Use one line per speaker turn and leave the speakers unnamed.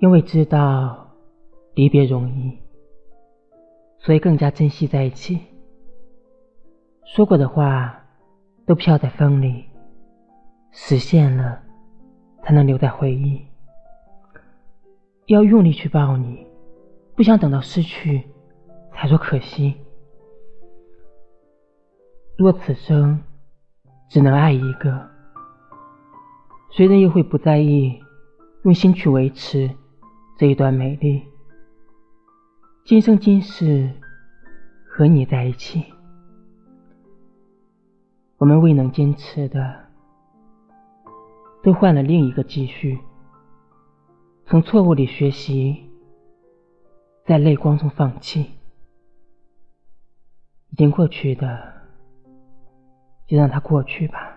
因为知道离别容易，所以更加珍惜在一起。说过的话都飘在风里，实现了才能留在回忆。要用力去抱你，不想等到失去才说可惜。若此生只能爱一个，谁人又会不在意用心去维持这一段美丽？今生今世和你在一起，我们未能坚持的，都换了另一个继续。从错误里学习，在泪光中放弃，已经过去的。就让它过去吧。